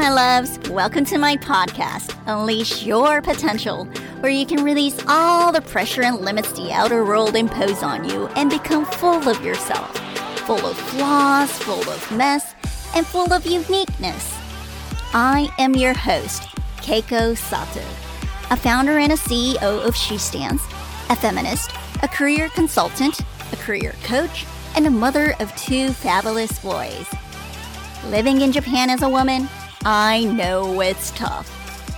my loves. Welcome to my podcast, Unleash Your Potential, where you can release all the pressure and limits the outer world impose on you and become full of yourself, full of flaws, full of mess, and full of uniqueness. I am your host, Keiko Sato, a founder and a CEO of She Stands, a feminist, a career consultant, a career coach, and a mother of two fabulous boys. Living in Japan as a woman, I know it's tough.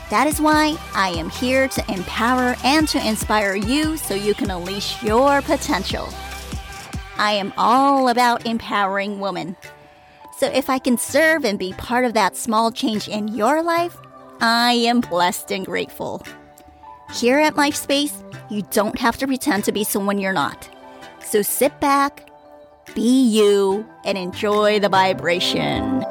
That is why I am here to empower and to inspire you so you can unleash your potential. I am all about empowering women. So if I can serve and be part of that small change in your life, I am blessed and grateful. Here at LifeSpace, you don't have to pretend to be someone you're not. So sit back, be you, and enjoy the vibration.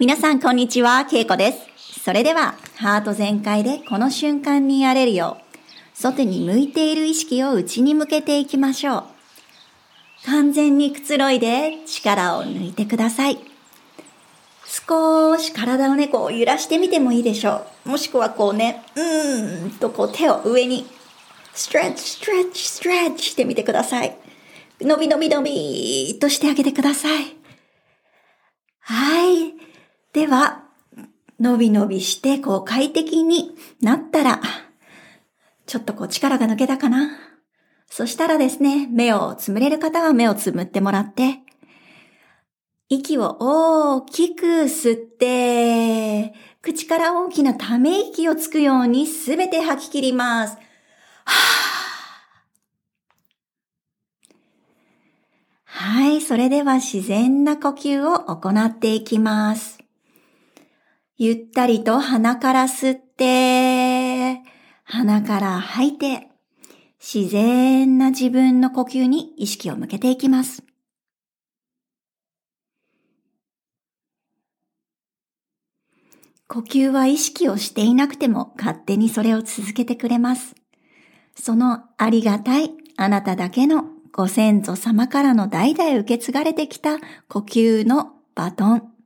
皆さん、こんにちは。ケイコです。それでは、ハート全開でこの瞬間にやれるよう、外に向いている意識を内に向けていきましょう。完全にくつろいで力を抜いてください。少し体をね、こう揺らしてみてもいいでしょう。もしくはこうね、うーんとこう手を上に、ストレッチ、ストレッチ、ストレッチしてみてください。伸び伸び伸びとしてあげてください。はい。では、伸び伸びして、こう快適になったら、ちょっとこう力が抜けたかなそしたらですね、目をつむれる方は目をつむってもらって、息を大きく吸って、口から大きなため息をつくようにすべて吐き切ります。はい、それでは自然な呼吸を行っていきます。ゆったりと鼻から吸って、鼻から吐いて、自然な自分の呼吸に意識を向けていきます。呼吸は意識をしていなくても勝手にそれを続けてくれます。そのありがたいあなただけのご先祖様からの代々受け継がれてきた呼吸のバトン。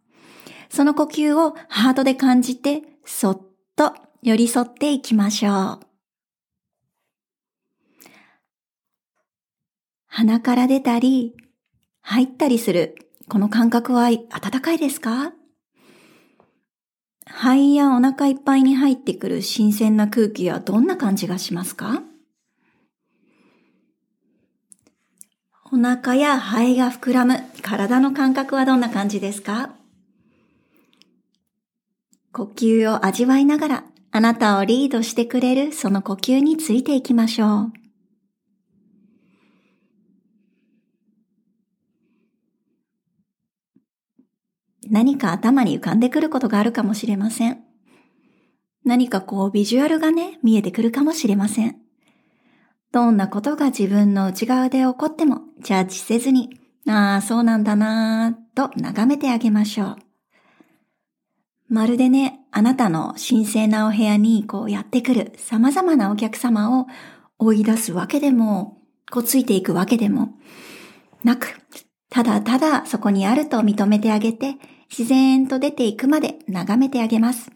その呼吸をハートで感じて、そっと寄り添っていきましょう。鼻から出たり、入ったりする、この感覚は温かいですか？肺やお腹いっぱいに入ってくる新鮮な空気はどんな感じがしますか？お腹や肺が膨らむ体の感覚はどんな感じですか？呼吸を味わいながらあなたをリードしてくれるその呼吸についていきましょう。何か頭に浮かんでくることがあるかもしれません。何かこうビジュアルがね、見えてくるかもしれません。どんなことが自分の内側で起こってもジャッジせずに、ああ、そうなんだなぁと眺めてあげましょう。まるでね、あなたの神聖なお部屋にこうやってくる様々なお客様を追い出すわけでも、こうついていくわけでもなく、ただただそこにあると認めてあげて、自然と出ていくまで眺めてあげます。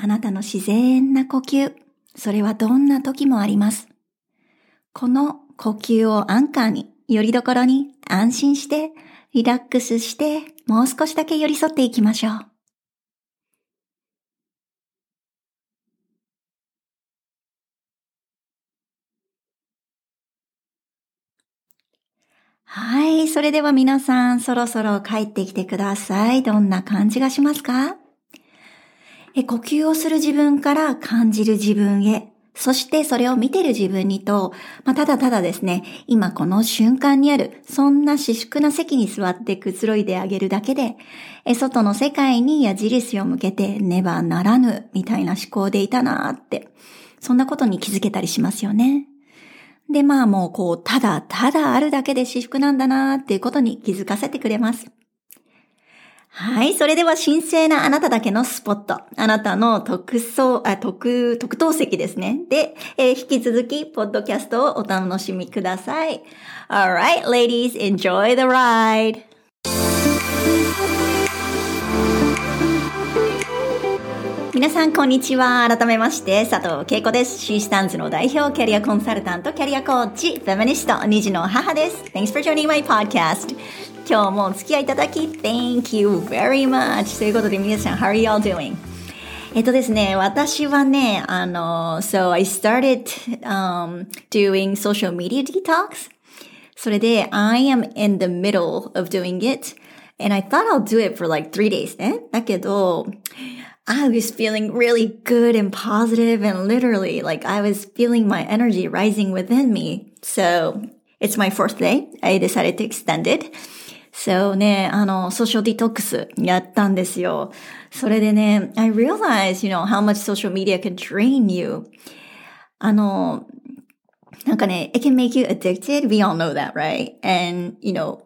あなたの自然な呼吸、それはどんな時もあります。この呼吸をアンカーに、よりどころに安心して、リラックスして、もう少しだけ寄り添っていきましょう。はい。それでは皆さん、そろそろ帰ってきてください。どんな感じがしますか？呼吸をする自分から感じる自分へ、そしてそれを見てる自分にと、まあ、ただただですね、今この瞬間にある、そんな私粛な席に座ってくつろいであげるだけで、外の世界に矢印を向けてねばならぬ、みたいな思考でいたなーって、そんなことに気づけたりしますよね。で、まあもうこう、ただただあるだけで私服なんだなーっていうことに気づかせてくれます。はい。それでは神聖なあなただけのスポット。あなたの特装、あ、特、特等席ですね。で、えー、引き続き、ポッドキャストをお楽しみください。Alright, ladies, enjoy the ride! 皆さん、こんにちは。改めまして、佐藤恵子です。シースタンズの代表、キャリアコンサルタント、キャリアコーチ、フェミニスト、2児の母です。Thanks for joining my podcast. 今日もお付き合いいただき Thank you very much ということで皆さん How are you all doing? えっとですね、私はね、あの、so I started、um, doing social media detox それで I am in the middle of doing it and I thought I'll do it for like three days ね。だけど、I was feeling really good and positive and literally like I was feeling my energy rising within me. So it's my fourth day. I decided to extend it. そうね、あの、ソーシャルディトックスやったんですよ。それでね、I realize, you know, how much social media can drain you. あの、なんかね、it can make you addicted. We all know that, right? And, you know,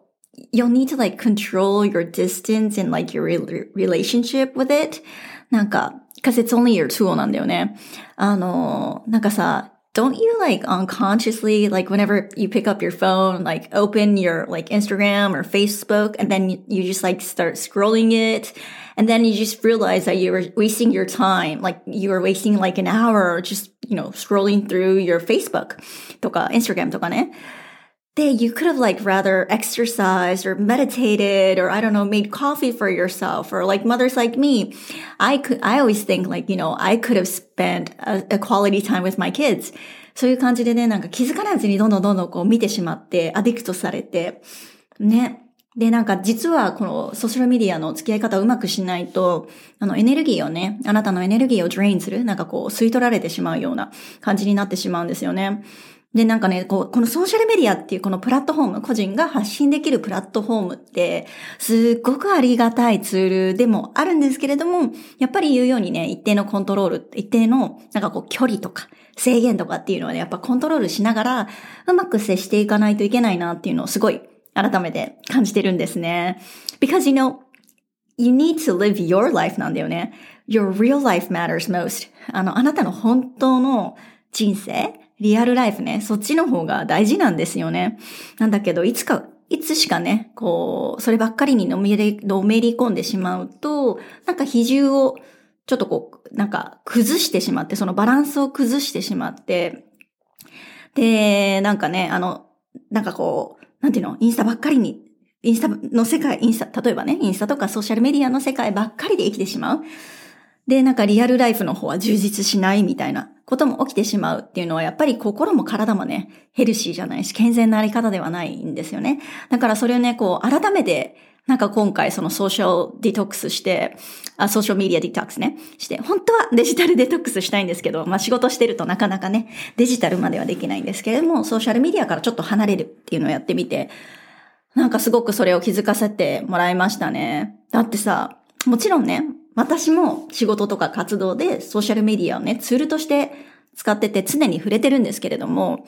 you'll need to like control your distance and like your re relationship with it. なんか、cause it's only your tool なんだよね。あの、なんかさ、don't you like unconsciously, like whenever you pick up your phone, like open your like Instagram or Facebook and then you, you just like start scrolling it. And then you just realize that you were wasting your time. Like you were wasting like an hour just, you know, scrolling through your Facebook とか Instagram とかね。 they you could have like rather exercised or meditated or I don't know, made coffee for yourself or like mothers like me. I could, I always think like, you know, I could have spent a, a quality time with my kids. そういう感じでね、なんか気づかないうちにどんどんどんどんこう見てしまって、アディクトされて、ね。で、なんか実はこのソーシャルメディアの付き合い方をうまくしないと、あのエネルギーをね、あなたのエネルギーをドレインする、なんかこう吸い取られてしまうような感じになってしまうんですよね。で、なんかね、こう、このソーシャルメディアっていうこのプラットフォーム、個人が発信できるプラットフォームって、すっごくありがたいツールでもあるんですけれども、やっぱり言うようにね、一定のコントロール、一定の、なんかこう、距離とか、制限とかっていうのはね、やっぱコントロールしながら、うまく接していかないといけないなっていうのをすごい、改めて感じてるんですね。Because you know, you need to live your life なんだよね。Your real life matters most. あの、あなたの本当の人生リアルライフね、そっちの方が大事なんですよね。なんだけど、いつか、いつしかね、こう、そればっかりにのめり、のめり込んでしまうと、なんか比重をちょっとこう、なんか崩してしまって、そのバランスを崩してしまって、で、なんかね、あの、なんかこう、なんていうの、インスタばっかりに、インスタの世界、インスタ、例えばね、インスタとかソーシャルメディアの世界ばっかりで生きてしまう。で、なんかリアルライフの方は充実しないみたいなことも起きてしまうっていうのは、やっぱり心も体もね、ヘルシーじゃないし、健全なあり方ではないんですよね。だからそれをね、こう、改めて、なんか今回そのソーシャルディトックスして、あ、ソーシャルメディアディトックスね、して、本当はデジタルデトックスしたいんですけど、まあ仕事してるとなかなかね、デジタルまではできないんですけれども、ソーシャルメディアからちょっと離れるっていうのをやってみて、なんかすごくそれを気づかせてもらいましたね。だってさ、もちろんね、私も仕事とか活動でソーシャルメディアをね、ツールとして使ってて常に触れてるんですけれども、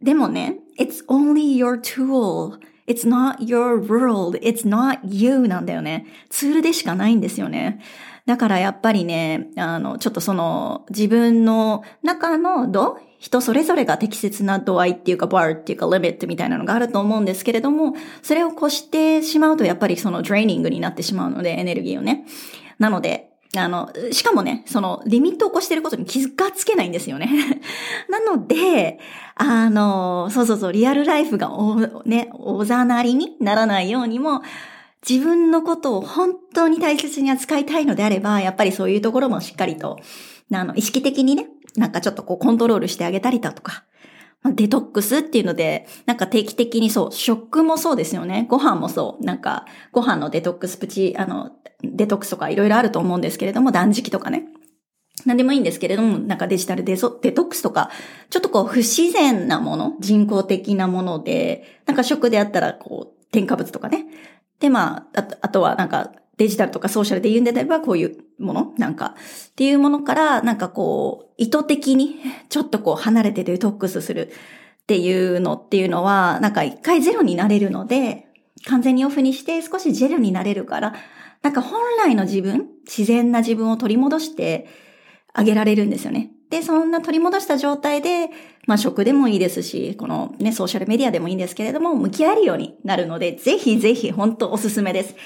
でもね、it's only your tool. It's not your world. It's not you なんだよね。ツールでしかないんですよね。だからやっぱりね、あの、ちょっとその自分の中の度人それぞれが適切な度合いっていうか、バーっていうか、リミットみたいなのがあると思うんですけれども、それを越してしまうとやっぱりそのドレーニングになってしまうので、エネルギーをね。なので、あの、しかもね、その、リミットを越してることに気がつけないんですよね。なので、あの、そうそうそう、リアルライフがお、ね、おざなりにならないようにも、自分のことを本当に大切に扱いたいのであれば、やっぱりそういうところもしっかりと、あの、意識的にね、なんかちょっとこうコントロールしてあげたりだとか、デトックスっていうので、なんか定期的にそう、食もそうですよね。ご飯もそう。なんか、ご飯のデトックスプチ、あの、デトックスとかいろいろあると思うんですけれども、断食とかね。何でもいいんですけれども、なんかデジタルデソデトックスとか、ちょっとこう不自然なもの、人工的なもので、なんか食であったらこう添加物とかね。で、まあ、あとあとはなんかデジタルとかソーシャルで言うんであればこういうものなんか、っていうものから、なんかこう、意図的にちょっとこう離れてデトックスするっていうのっていうのは、なんか一回ゼロになれるので、完全にオフにして少しゼロになれるから、なんか本来の自分、自然な自分を取り戻してあげられるんですよね。で、そんな取り戻した状態で、まあ食でもいいですし、このね、ソーシャルメディアでもいいんですけれども、向き合えるようになるので、ぜひぜひ本当おすすめです。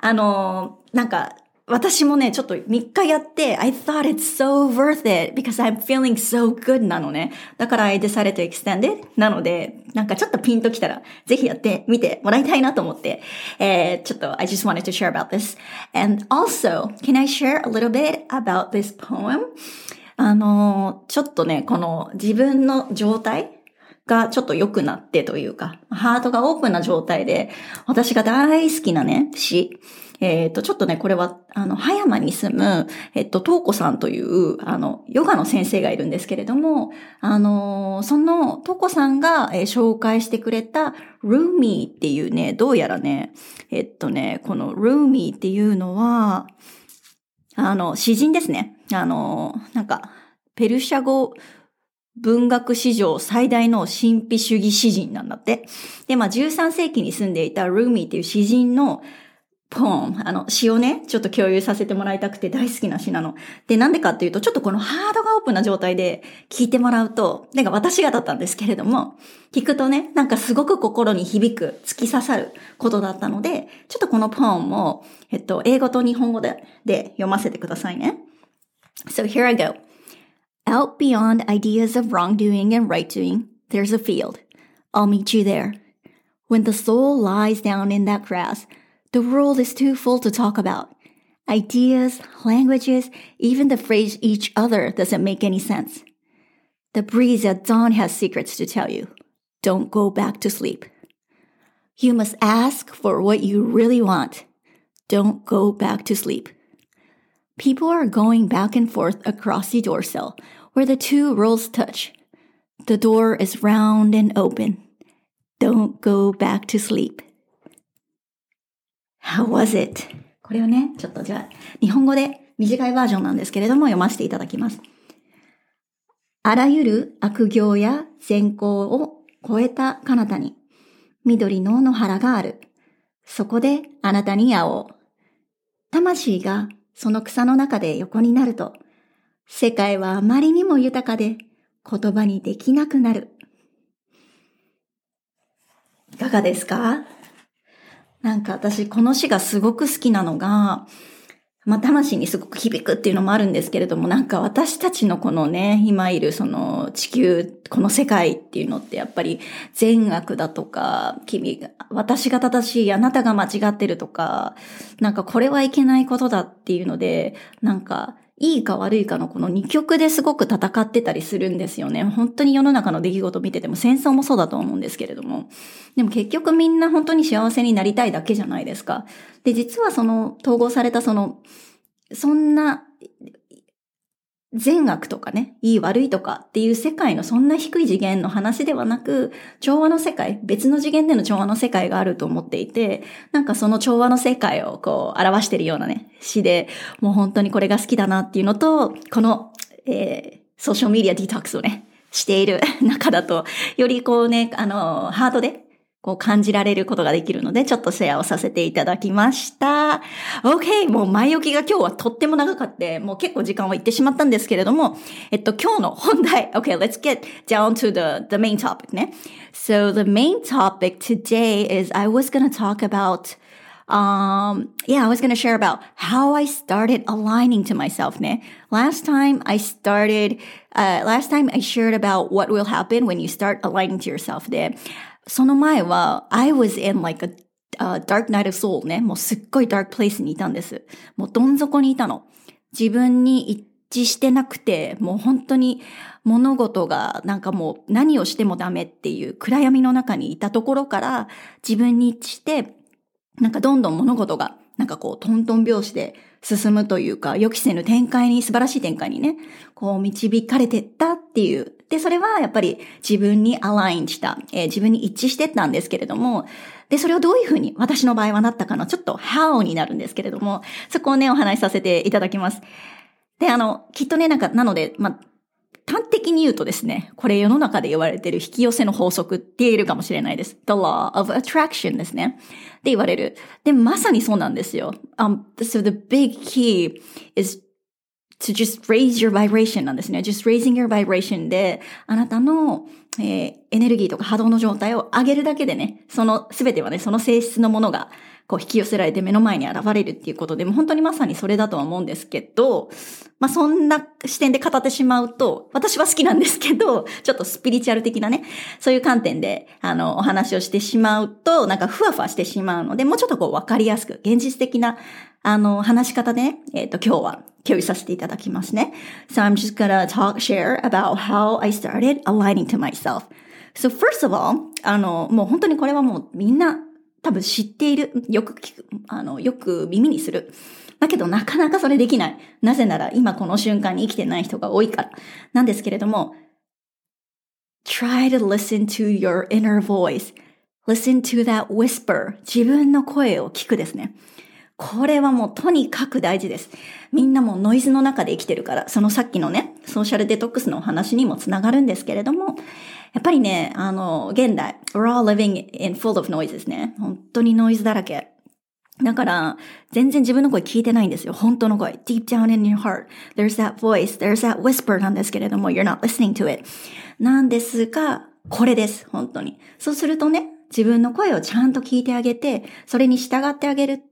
あの、なんか、私もね、ちょっと3日やって、I thought it's so worth it because I'm feeling so good なのね。だから I decided to extend it なので、なんかちょっとピンときたら、ぜひやってみてもらいたいなと思って、えー、ちょっと I just wanted to share about this. And also, can I share a little bit about this poem? あの、ちょっとね、この自分の状態がちょっと良くなってというか、ハートがオープンな状態で、私が大好きなね、詩。えっ、ー、と、ちょっとね、これは、あの、葉山に住む、えっと、東子さんという、あの、ヨガの先生がいるんですけれども、あの、その、東子さんが、えー、紹介してくれた、ルーミーっていうね、どうやらね、えっとね、このルーミーっていうのは、あの、詩人ですね。あの、なんか、ペルシャ語文学史上最大の神秘主義詩人なんだって。で、まあ13世紀に住んでいたルーミーっていう詩人のポーン、あの、詩をね、ちょっと共有させてもらいたくて大好きな詩なの。で、なんでかっていうと、ちょっとこのハードがオープンな状態で聞いてもらうと、なんか私がだったんですけれども、聞くとね、なんかすごく心に響く、突き刺さることだったので、ちょっとこのポーンも、えっと、英語と日本語でで読ませてくださいね。So here I go. Out beyond ideas of wrongdoing and right doing, there's a field. I'll meet you there. When the soul lies down in that grass, the world is too full to talk about. Ideas, languages, even the phrase each other doesn't make any sense. The breeze at dawn has secrets to tell you. Don't go back to sleep. You must ask for what you really want. Don't go back to sleep. People are going back and forth across the door sill where the two worlds touch. The door is round and open. Don't go back to sleep. How was it? これをね、ちょっとじゃあ、日本語で短いバージョンなんですけれども読ませていただきます。あらゆる悪行や善行を超えた彼方に、緑の野原がある。そこであなたに会おう。魂がその草の中で横になると、世界はあまりにも豊かで言葉にできなくなる。いかがですか？なんか私この詩がすごく好きなのが、まあ、魂にすごく響くっていうのもあるんですけれども、なんか私たちのこのね、今いるその地球、この世界っていうのってやっぱり善悪だとか、君が、私が正しい、あなたが間違ってるとか、なんかこれはいけないことだっていうので、なんかいいか悪いかのこの二極ですごく戦ってたりするんですよね。本当に世の中の出来事を見てても戦争もそうだと思うんですけれども。でも結局みんな本当に幸せになりたいだけじゃないですか。で、実はその統合されたその、そんな善悪とかね、いい悪いとかっていう世界のそんな低い次元の話ではなく、調和の世界、別の次元での調和の世界があると思っていて、なんかその調和の世界をこう表してるようなね、詩で、もう本当にこれが好きだなっていうのと、この、えー、ソーシャルメディアディトックスをね、している中だと、よりこうね、あの、ハートでこう感じられることができるので、ちょっとシェアをさせていただきました。OK! もう前置きが今日はとっても長かって、もう結構時間はいってしまったんですけれども、えっと、今日の本題。OK, let's get down to the, the main topic ね。So the main topic today is I was gonna talk about um, yeah, I was going to share about how I started aligning to myself. Ne? Last time I started, uh, last time I shared about what will happen when you start aligning to yourself. で、その前は、I was in like a, a dark night of soul ね。もうすっごい dark place にいたんです。もうどん底にいたの。自分に一致してなくて、もう本当に物事がなんかもう何をしてもダメっていう暗闇の中にいたところから自分に一致して、なんかどんどん物事がなんかこうトントン拍子で進むというか、予期せぬ展開に、素晴らしい展開にね、こう導かれてったっていう。で、それはやっぱり自分にアラインした、えー、自分に一致してったんですけれども、で、それをどういうふうに私の場合はなったかの、ちょっと how になるんですけれども、そこをね、お話しさせていただきます。で、あの、きっとね、なんか、なので、まあ、端的に言うとですね、これ世の中で言われている引き寄せの法則って言えるかもしれないです。the law of attraction ですね。って言われる。で、まさにそうなんですよ。Um, so the big key is to just raise your vibration なんですね。just raising your vibration で、あなたの、えー、エネルギーとか波動の状態を上げるだけでね、その、すべてはね、その性質のものがこう引き寄せられて目の前に現れるっていうことで、も本当にまさにそれだとは思うんですけど、まあそんな視点で語ってしまうと、私は好きなんですけど、ちょっとスピリチュアル的なね、そういう観点で、あの、お話をしてしまうと、なんかふわふわしてしまうので、もうちょっとこうわかりやすく、現実的な、あの、話し方で、えっ、と、今日は共有させていただきますね。So I'm just gonna talk, share about how I started aligning to myself. So first of all, あの、もう本当にこれはもうみんな多分知っている。よく聞く。あの、よく耳にする。だけどなかなかそれできない。なぜなら今この瞬間に生きてない人が多いから。なんですけれども、try to listen to your inner voice. Listen to that whisper. 自分の声を聞くですね。これはもうとにかく大事です。みんなもノイズの中で生きてるから、そのさっきのね、ソーシャルデトックスのお話にもつながるんですけれども、やっぱりね、あの、現代、we're all living in full of noise ですね。本当にノイズだらけ。だから、全然自分の声聞いてないんですよ。本当の声。deep down in your heart. There's that voice. There's that whisper なんですけれども、you're not listening to it. なんですが、これです。本当に。そうするとね、自分の声をちゃんと聞いてあげて、それに従ってあげる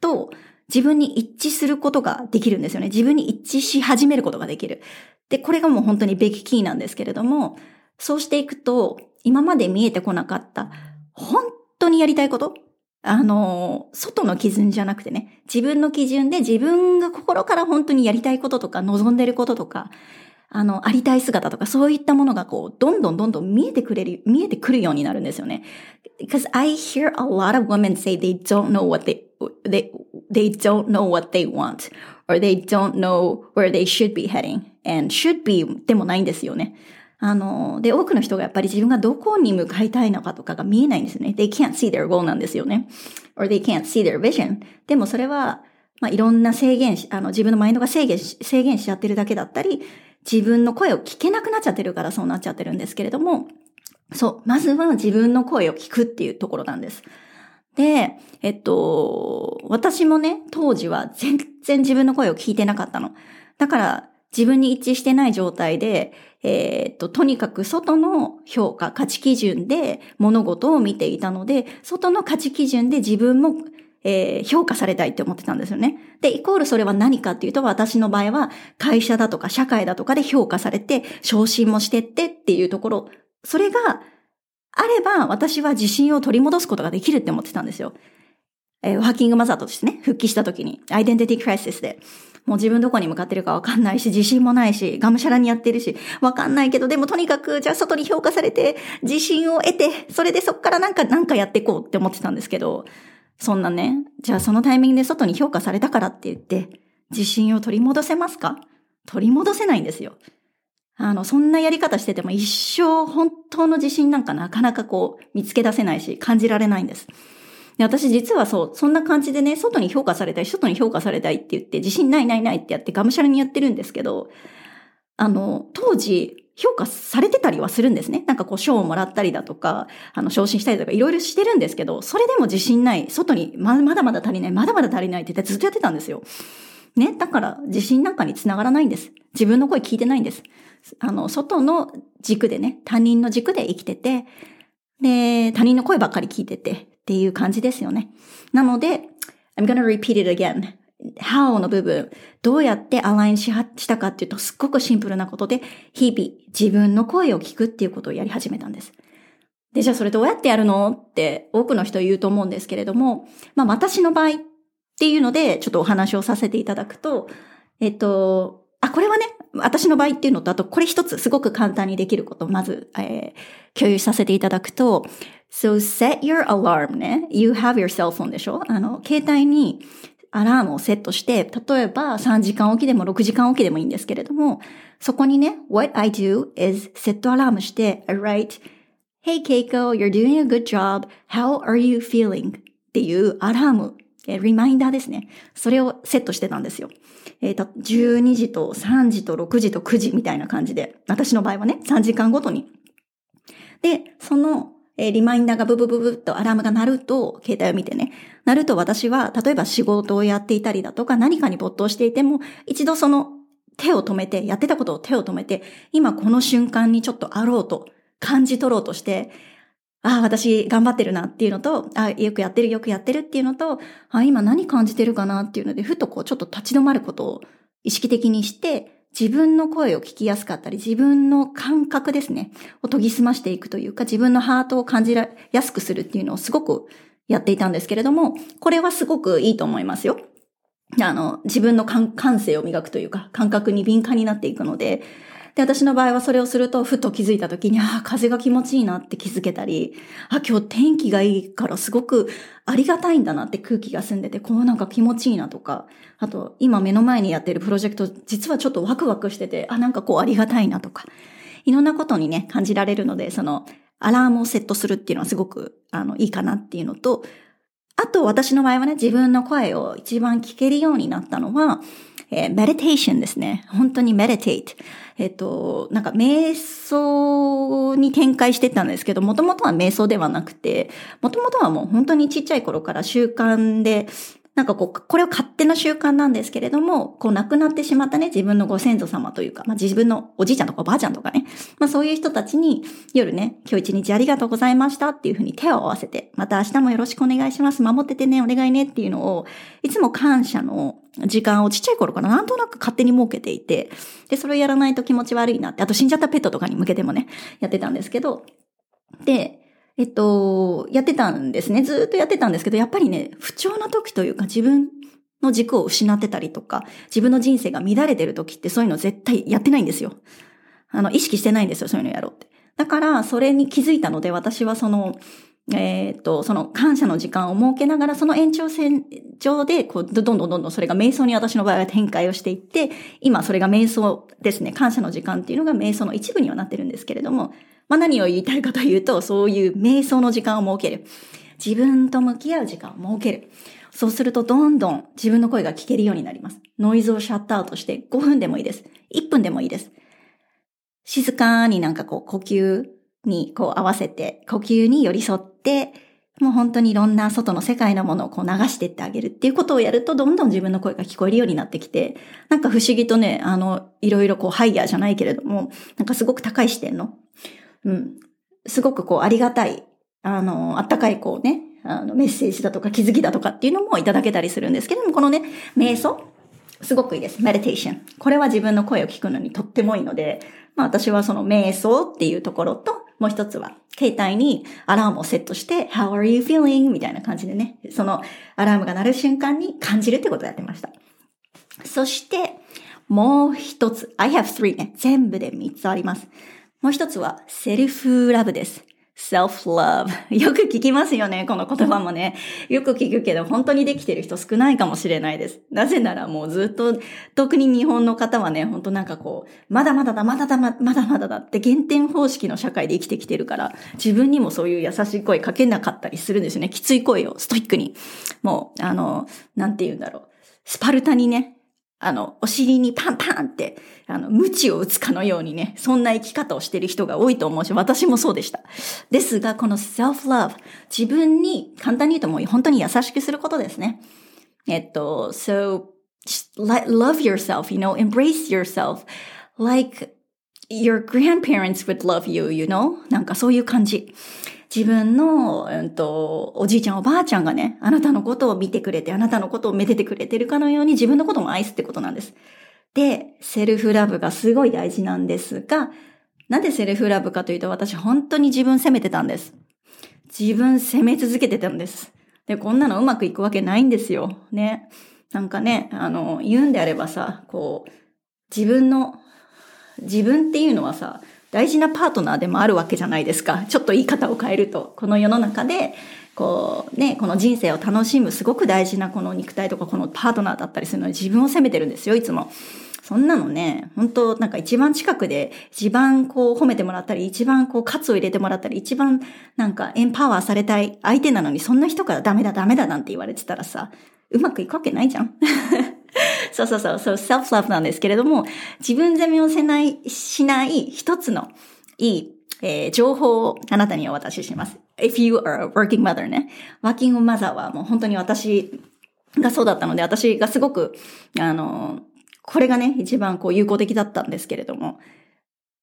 と、自分に一致することができるんですよね。自分に一致し始めることができる。で、これがもう本当にベキキーなんですけれども、そうしていくと、今まで見えてこなかった、本当にやりたいことあの、外の基準じゃなくてね、自分の基準で自分が心から本当にやりたいこととか、望んでることとか、あの、ありたい姿とか、そういったものがこう、どんどんどんどん見えてくれる、見えてくるようになるんですよね。Because I hear a lot of women say they don't know what they, they, they don't know what they want, or they don't know where they should be heading, and should be でもないんですよね。あの、で、多くの人がやっぱり自分がどこに向かいたいのかとかが見えないんですよね。They can't see their goal なんですよね。or they can't see their vision. でもそれは、まあ、いろんな制限し、あの、自分のマインドが制限し、制限しちゃってるだけだったり、自分の声を聞けなくなっちゃってるからそうなっちゃってるんですけれども、そう、まずは自分の声を聞くっていうところなんです。で、えっと、私もね、当時は全然自分の声を聞いてなかったの。だから、自分に一致してない状態で、えー、っと、とにかく外の評価、価値基準で物事を見ていたので、外の価値基準で自分も、えー、評価されたいって思ってたんですよね。で、イコールそれは何かっていうと、私の場合は会社だとか社会だとかで評価されて、昇進もしてってっていうところ、それがあれば私は自信を取り戻すことができるって思ってたんですよ。えー、ワーキングマザーとしてね、復帰した時に、アイデンティティクライシスで。もう自分どこに向かってるかわかんないし、自信もないし、がむしゃらにやってるし、わかんないけど、でもとにかく、じゃあ外に評価されて、自信を得て、それでそっからなんか、なんかやっていこうって思ってたんですけど、そんなね、じゃあそのタイミングで外に評価されたからって言って、自信を取り戻せますか？取り戻せないんですよ。あの、そんなやり方してても一生本当の自信なんかなかなかこう見つけ出せないし感じられないんです。で、私実はそう、そんな感じでね、外に評価されたい、外に評価されたいって言って、自信ないないないってやってがむしゃらにやってるんですけど、あの、当時、評価されてたりはするんですね。なんかこう賞をもらったりだとか、あの昇進したりとかいろいろしてるんですけど、それでも自信ない、外にまだまだ足りない、まだまだ足りないって言ってずっとやってたんですよ。ね？だから自信なんかにつながらないんです。自分の声聞いてないんです。あの、外の軸でね、他人の軸で生きてて、で、他人の声ばっかり聞いてて、っていう感じですよね。なので、I'm gonna repeat it again. How の部分、どうやってアラインししたかっていうと、すっごくシンプルなことで、日々自分の声を聞くっていうことをやり始めたんです。で、じゃあそれどうやってやるのって多くの人言うと思うんですけれども、まあ私の場合っていうので、ちょっとお話をさせていただくと、えっと、あ、これはね、私の場合っていうのと、あとこれ一つすごく簡単にできることまず、えー、共有させていただくと、So set your alarm ね。You have your cell phone でしょ？あの、携帯にアラームをセットして、例えば3時間おきでも6時間おきでもいいんですけれども、そこにね、what I do is セットアラームして、I write, Hey Keiko, you're doing a good job. How are you feeling? っていうアラーム、えリマインダーですね。それをセットしてたんですよ。えっ、ー、と、12時と3時と6時と9時みたいな感じで、私の場合はね、3時間ごとに。で、そのえー、リマインダーがブブブブッとアラームが鳴ると、携帯を見てね、鳴ると私は、例えば仕事をやっていたりだとか、何かに没頭していても、一度その手を止めて、やってたことを手を止めて、今この瞬間にちょっとあろうと、感じ取ろうとして、ああ、私頑張ってるなっていうのと、ああ、よくやってるよくやってるっていうのと、ああ、今何感じてるかなっていうので、ふとこうちょっと立ち止まることを意識的にして、自分の声を聞きやすかったり、自分の感覚ですね、を研ぎ澄ましていくというか、自分のハートを感じやすくするっていうのをすごくやっていたんですけれども、これはすごくいいと思いますよ。あの、自分の感性を磨くというか、感覚に敏感になっていくので、で、私の場合はそれをすると、ふと気づいた時に、ああ、風が気持ちいいなって気づけたり、あ、今日天気がいいからすごくありがたいんだなって空気が澄んでて、こうなんか気持ちいいなとか、あと、今目の前にやってるプロジェクト、実はちょっとワクワクしてて、あ、なんかこうありがたいなとか、いろんなことにね、感じられるので、その、アラームをセットするっていうのはすごく、あの、いいかなっていうのと、あと私の場合はね、自分の声を一番聞けるようになったのは、えー、メディテーションですね。本当にメディテイト。えっ、と、なんか瞑想に展開してたんですけど、もともとは瞑想ではなくて、もともとはもう本当にちっちゃい頃から習慣で、なんかこう、これは勝手な習慣なんですけれども、こう亡くなってしまったね、自分のご先祖様というか、まあ自分のおじいちゃんとかおばあちゃんとかね、まあそういう人たちに夜ね、今日一日ありがとうございましたっていうふうに手を合わせて、また明日もよろしくお願いします、守っててね、お願いねっていうのを、いつも感謝の時間をちっちゃい頃からなんとなく勝手に設けていて、で、それをやらないと気持ち悪いなって、あと死んじゃったペットとかに向けてもね、やってたんですけど、で、えっと、やってたんですね。ずっとやってたんですけど、やっぱりね、不調な時というか自分の軸を失ってたりとか、自分の人生が乱れてる時ってそういうの絶対やってないんですよ。あの、意識してないんですよ、そういうのやろうって。だから、それに気づいたので、私はその、えっ、と、その感謝の時間を設けながら、その延長線上で、こう、どんどんどんどんそれが瞑想に私の場合は展開をしていって、今それが瞑想ですね。感謝の時間っていうのが瞑想の一部にはなってるんですけれども、まあ何を言いたいかというと、そういう瞑想の時間を設ける。自分と向き合う時間を設ける。そうするとどんどん自分の声が聞けるようになります。ノイズをシャットアウトして5分でもいいです。1分でもいいです。静かになんかこう呼吸にこう合わせて、呼吸に寄り添って、もう本当にいろんな外の世界のものをこう流していってあげるっていうことをやると、どんどん自分の声が聞こえるようになってきて、なんか不思議とね、あの、いろいろこうハイヤーじゃないけれども、なんかすごく高い視点のうん。すごくこう、ありがたい、あの、あったかいこうね、あの、メッセージだとか気づきだとかっていうのもいただけたりするんですけども、このね、瞑想、すごくいいです。メディテーション。これは自分の声を聞くのにとってもいいので、まあ私はその瞑想っていうところと、もう一つは、携帯にアラームをセットして、How are you feeling? みたいな感じでね、そのアラームが鳴る瞬間に感じるってことをやってました。そして、もう一つ。I have three ね。全部で三つあります。もう一つは、セルフラブです。self-love。よく聞きますよね、この言葉もね。よく聞くけど、本当にできてる人少ないかもしれないです。なぜならもうずっと、特に日本の方はね、本当なんかこう、まだまだだ、まだだ、まだまだだって減点方式の社会で生きてきてるから、自分にもそういう優しい声かけなかったりするんですよね。きつい声をストイックに。もう、あの、なんて言うんだろう。スパルタにね、あの、お尻にパンパンって、あの、鞭を打つかのようにね、そんな生き方をしている人が多いと思うし、私もそうでした。ですが、この self-love、自分に、簡単に言うともう本当に優しくすることですね。えっと、so, love yourself, you know, embrace yourself, like your grandparents would love you, you know? なんかそういう感じ。自分の、うんと、おじいちゃんおばあちゃんがね、あなたのことを見てくれて、あなたのことをめでてくれてるかのように自分のことも愛すってことなんです。で、セルフラブがすごい大事なんですが、なんでセルフラブかというと、私本当に自分責めてたんです。自分責め続けてたんです。で、こんなのうまくいくわけないんですよ。ね。なんかね、あの、言うんであればさ、こう、自分の、自分っていうのはさ、大事なパートナーでもあるわけじゃないですか。ちょっと言い方を変えると。この世の中で、こうね、この人生を楽しむすごく大事なこの肉体とかこのパートナーだったりするのに自分を責めてるんですよ、いつも。そんなのね、本当なんか一番近くで、一番こう褒めてもらったり、一番こう喝を入れてもらったり、一番なんかエンパワーされたい相手なのに、そんな人からダメだダメだなんて言われてたらさ、うまくいくわけないじゃん。そうそうそう、そう、セルフラブなんですけれども、自分責めをせない、しない一つのいい、えー、情報をあなたにお渡しします。if you are a working mother ね。waking mother はもう本当に私がそうだったので、私がすごく、あの、これがね、一番こう有効的だったんですけれども、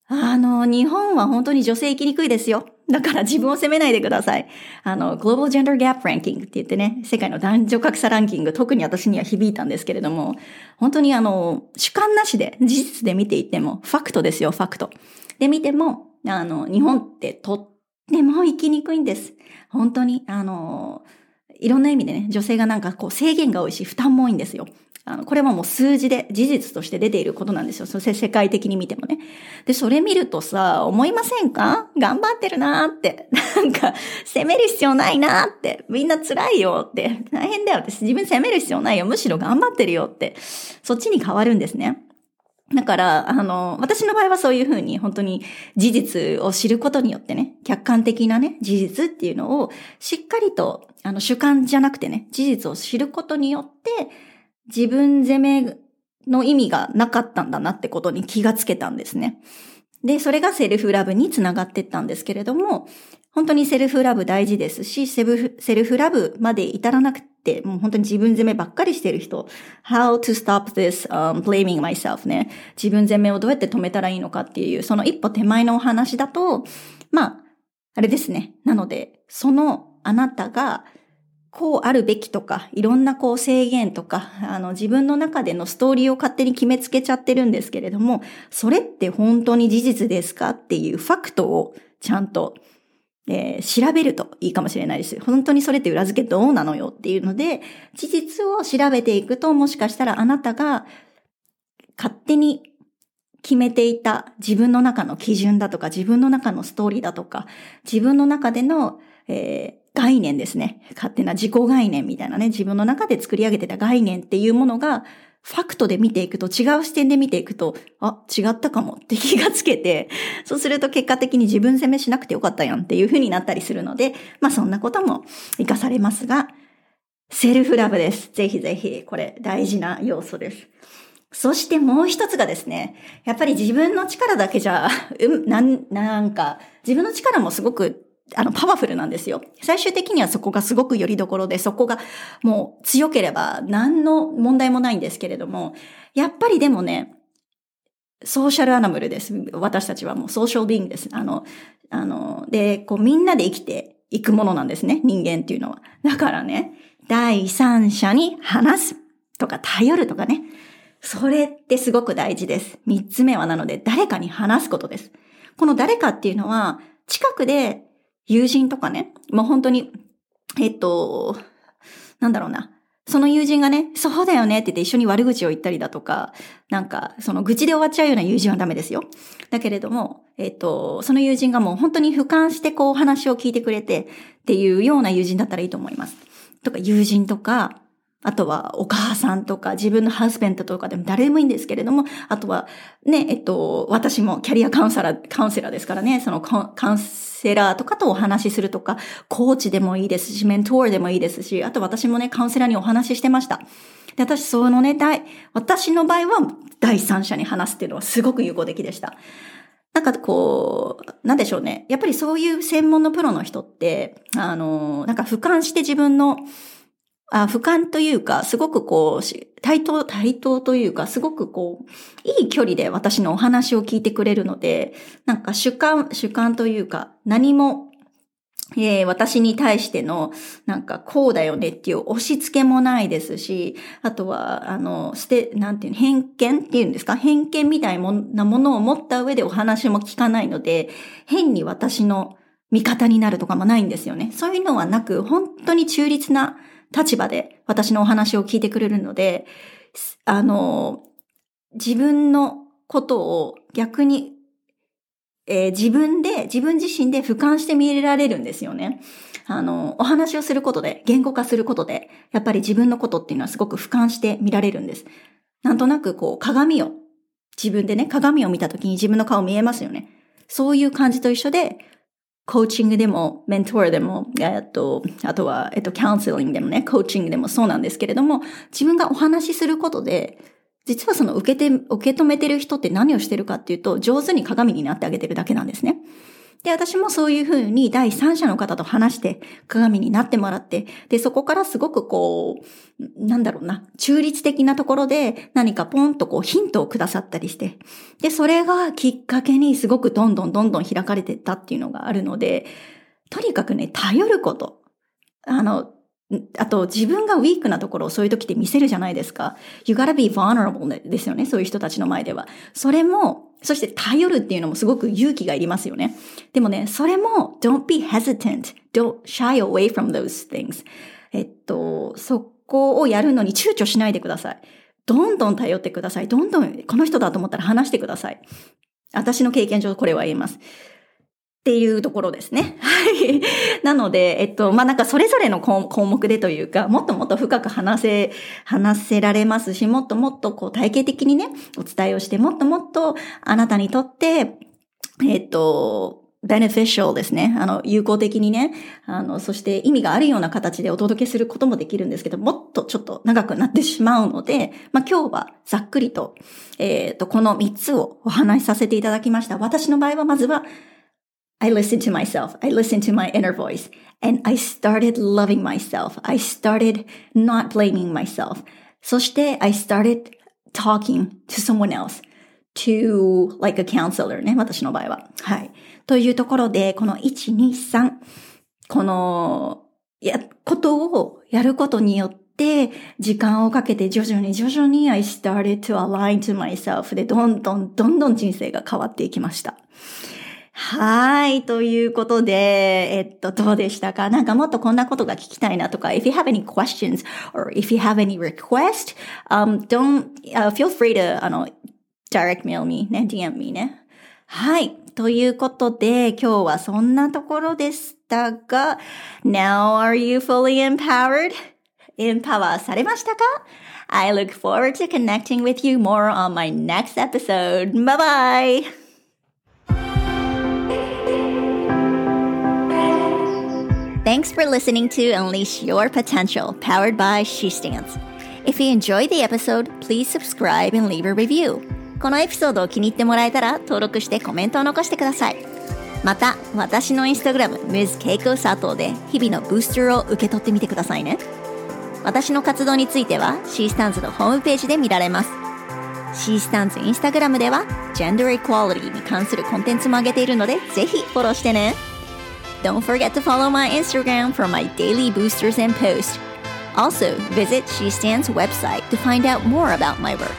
あの、日本は本当に女性生きにくいですよ。だから自分を責めないでください。あの、Global Gender Gap Ranking って言ってね、世界の男女格差ランキング、特に私には響いたんですけれども、本当にあの、主観なしで、事実で見ていても、ファクトですよ、ファクト。で見ても、あの、日本ってとっても生きにくいんです。本当に、あの、いろんな意味でね、女性がなんかこう制限が多いし、負担も多いんですよ。あの、これはもう数字で、事実として出ていることなんですよ。そして世界的に見てもね。で、それ見るとさ、思いませんか？頑張ってるなーって。なんか、責める必要ないなーって。みんな辛いよって。大変だよって。自分責める必要ないよ。むしろ頑張ってるよって。そっちに変わるんですね。だから、あの、私の場合はそういうふうに本当に事実を知ることによってね、客観的なね、事実っていうのをしっかりと、あの、主観じゃなくてね、事実を知ることによって、自分責めの意味がなかったんだなってことに気がつけたんですね。で、それがセルフラブにつながってったんですけれども、本当にセルフラブ大事ですし、セルフラブまで至らなくて、もう本当に自分責めばっかりしてる人、how to stop this、um, blaming myself ね。自分責めをどうやって止めたらいいのかっていう、その一歩手前のお話だと、まあ、あれですね。なので、そのあなたがこうあるべきとか、いろんなこう制限とか、あの自分の中でのストーリーを勝手に決めつけちゃってるんですけれども、それって本当に事実ですかっていうファクトをちゃんと、えー、調べるといいかもしれないです。本当にそれって裏付けどうなのよっていうので、事実を調べていくと、もしかしたらあなたが勝手に決めていた自分の中の基準だとか、自分の中のストーリーだとか、自分の中での、えー概念ですね。勝手な自己概念みたいなね、自分の中で作り上げてた概念っていうものが、ファクトで見ていくと、違う視点で見ていくと、あ、違ったかもって気がつけて、そうすると結果的に自分責めしなくてよかったやんっていう風になったりするので、まあそんなことも活かされますが、セルフラブです。ぜひぜひ、これ大事な要素です。そしてもう一つがですね、やっぱり自分の力だけじゃ、うん、なん、なんか、自分の力もすごくあの、パワフルなんですよ。最終的にはそこがすごくよりどころで、そこがもう強ければ何の問題もないんですけれども、やっぱりでもね、ソーシャルアナムルです。私たちはもうソーシャルビーンです。あの、あの、で、こうみんなで生きていくものなんですね。人間っていうのは。だからね、第三者に話すとか頼るとかね。それってすごく大事です。三つ目はなので誰かに話すことです。この誰かっていうのは近くで友人とかね、もう本当に、えっと、なんだろうな。その友人がね、そうだよねって言って一緒に悪口を言ったりだとか、なんか、その愚痴で終わっちゃうような友人はダメですよ。だけれども、えっと、その友人がもう本当に俯瞰してこう話を聞いてくれてっていうような友人だったらいいと思います。とか、友人とか、あとはお母さんとか自分のハズベントとかでも誰でもいいんですけれども、あとはね、えっと、私もキャリアカウンセラー、カウンセラーですからね、そのカウンセラーとかとお話しするとか、コーチでもいいですし、メントーでもいいですし、あと私もね、カウンセラーにお話ししてました。で、私、そのね、私の場合は第三者に話すっていうのはすごく有効的でした。なんかこう、なんでしょうね。やっぱりそういう専門のプロの人って、あの、なんか俯瞰して自分のあ俯瞰というか、すごくこう、対等、対等というか、すごくこう、いい距離で私のお話を聞いてくれるので、なんか主観、主観というか、何も、えー、私に対しての、なんか、こうだよねっていう押し付けもないですし、あとは、あの、して、なんていうの、偏見っていうんですか？偏見みたいなものを持った上でお話も聞かないので、変に私の味方になるとかもないんですよね。そういうのはなく、本当に中立な、立場で私のお話を聞いてくれるので、あの、自分のことを逆にえー、自分で、自分自身で俯瞰して見られるんですよね。あの、お話をすることで、言語化することで、やっぱり自分のことっていうのはすごく俯瞰して見られるんです。なんとなくこう、鏡を、自分でね、鏡を見た時に自分の顔見えますよね。そういう感じと一緒で、コーチングでも、メントーでも、えっと、あとは、えっと、カウンセリングでもね、コーチングでもそうなんですけれども、自分がお話しすることで、実はその受けて、受け止めてる人って何をしてるかっていうと、上手に鏡になってあげてるだけなんですね。で、私もそういうふうに第三者の方と話して鏡になってもらって、で、そこからすごくこう、なんだろうな、中立的なところで何かポンとこうヒントをくださったりして、で、それがきっかけにすごくどんどんどんどん開かれてったっていうのがあるので、とにかくね、頼ること。あの、あと、自分がウィークなところをそういう時って見せるじゃないですか。You gotta be vulnerable ですよね。そういう人たちの前では。それも、そして頼るっていうのもすごく勇気がいりますよね。でもね、それも don't be hesitant. don't shy away from those things. えっと、そこをやるのに躊躇しないでください。どんどん頼ってください。どんどんこの人だと思ったら話してください。私の経験上これは言えます。っていうところですね。はい。なので、えっと、まあ、なんかそれぞれの項目でというか、もっともっと深く話せ、話せられますし、もっともっとこう体系的にね、お伝えをして、もっともっとあなたにとって、えっと、beneficial ですね。あの、有効的にね。あの、そして意味があるような形でお届けすることもできるんですけど、もっとちょっと長くなってしまうので、まあ、今日はざっくりと、えっ、と、この3つをお話しさせていただきました。私の場合はまずは、I listened to myself. I listened to my inner voice and I started loving myself. I started not blaming myself. そして I started talking to someone else. to like a counselor ね。私の場合は。はい。というところで、この1、2、3、この、や、ことをやることによって、時間をかけて徐々に徐々に I started to align to myself で、どんどんどんどん人生が変わっていきました。はい。ということで、えっと、どうでしたかなんかもっとこんなことが聞きたいなとか、if you have any questions or if you have any request, um, don't, uh, feel free to, あの、direct mail me ね、DM me ね。はい。ということで、今日はそんなところでしたが、Now are you fully empowered? エンパワーされましたか I look forward to connecting with you more on my next episode. Bye bye! Thanks for listening to Unleash Your Potential, powered by She Stands. If you enjoyed the episode, please subscribe and leave a review. このエピソードを気に入ってもらえたら登録してコメントを残してください。また、私のインスタグラム、Ms. Keiko Sato で日々のブースターを受け取ってみてくださいね。私の活動については She Stands のホームページで見られます。She Stands インスタグラムでは Gender Equality に関するコンテンツも上げているので、ぜひフォローしてね。Don't forget to follow my Instagram for my daily boosters and posts. Also, visit She Stands website to find out more about my work.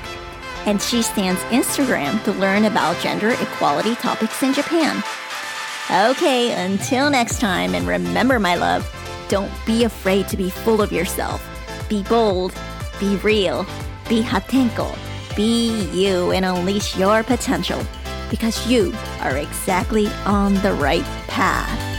And She Stands Instagram to learn about gender equality topics in Japan. Okay, until next time, and remember, my love, don't be afraid to be full of yourself. Be bold, be real, be hatenko, be you, and unleash your potential because you are exactly on the right path.